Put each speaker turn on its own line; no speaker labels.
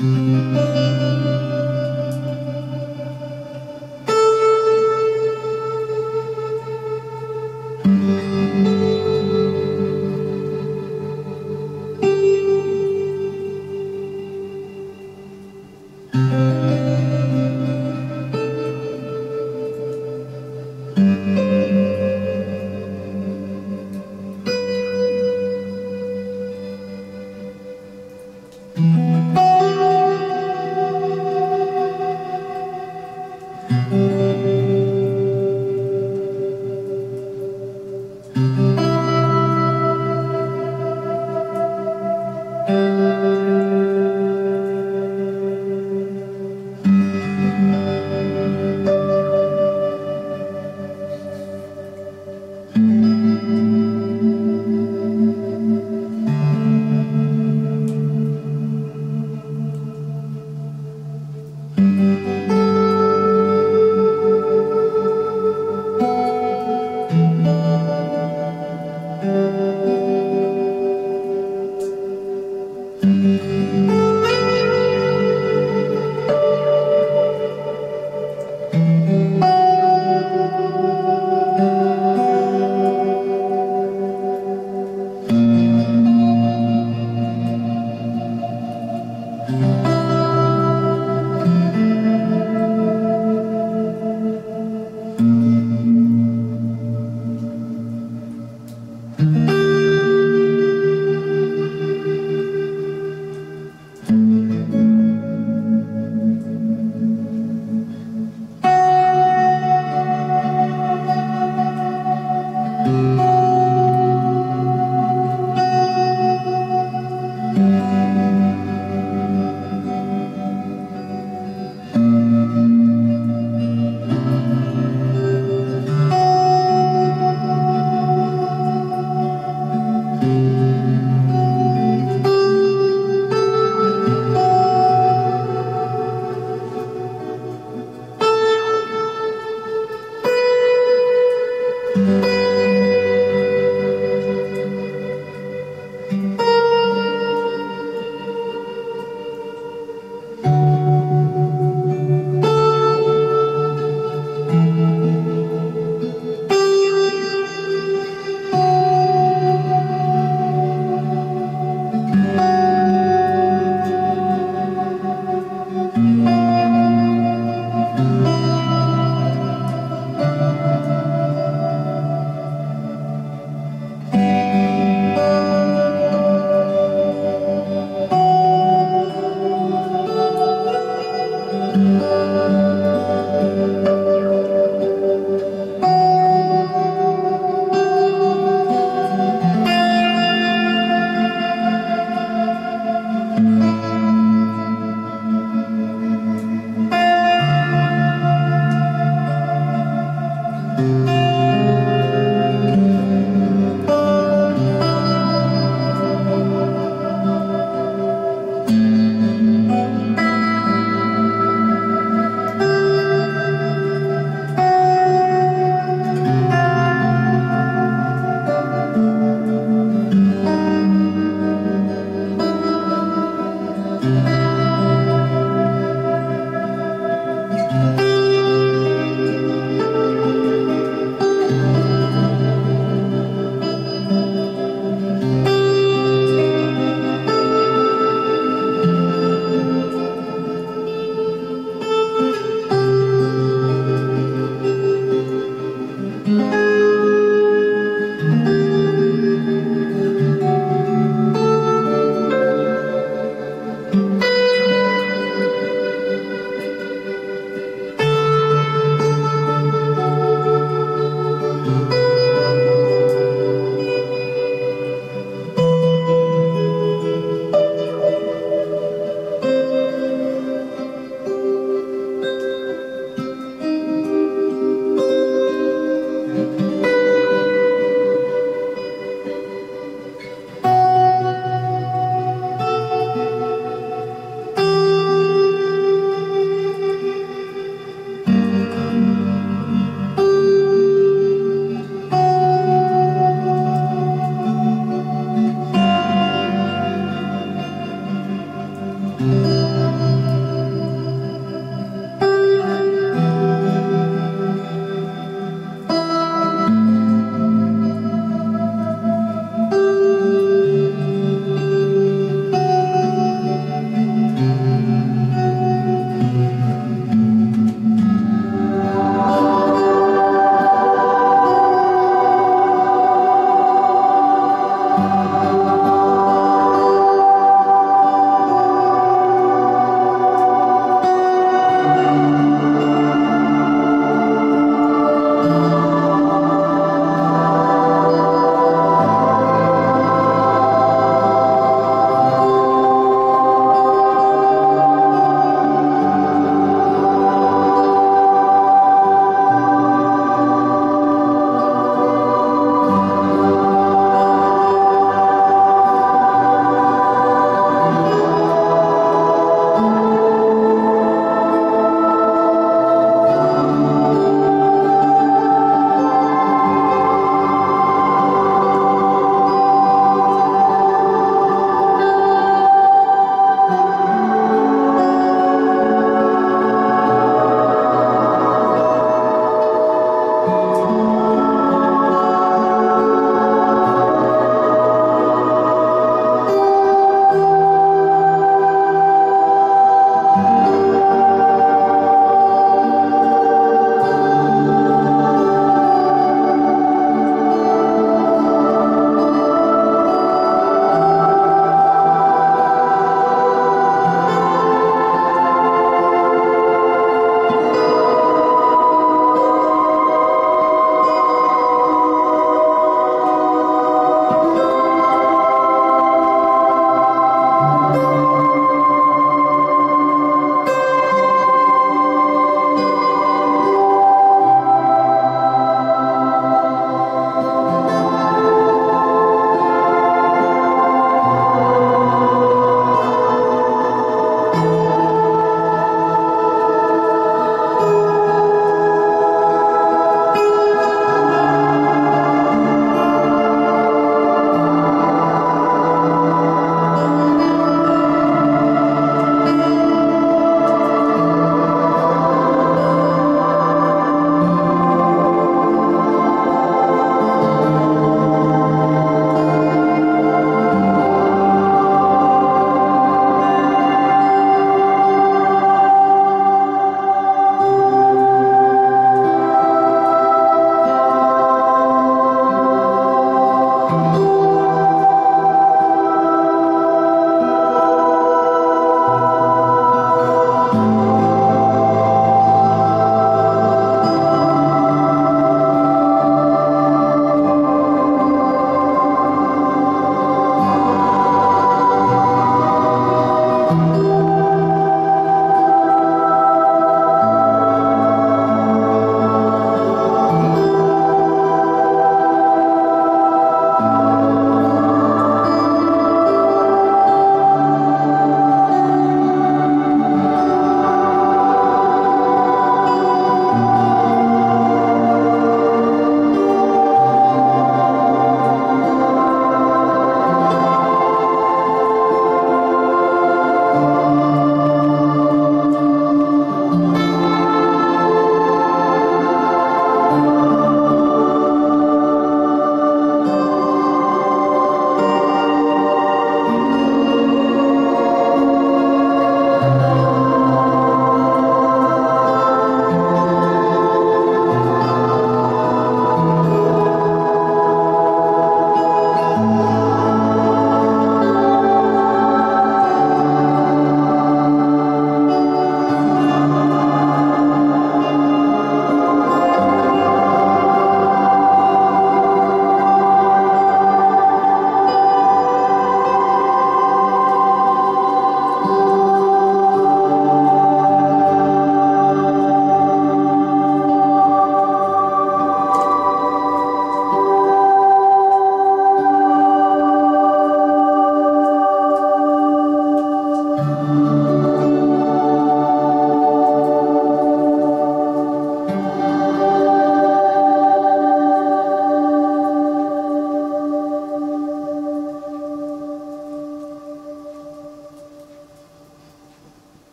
Música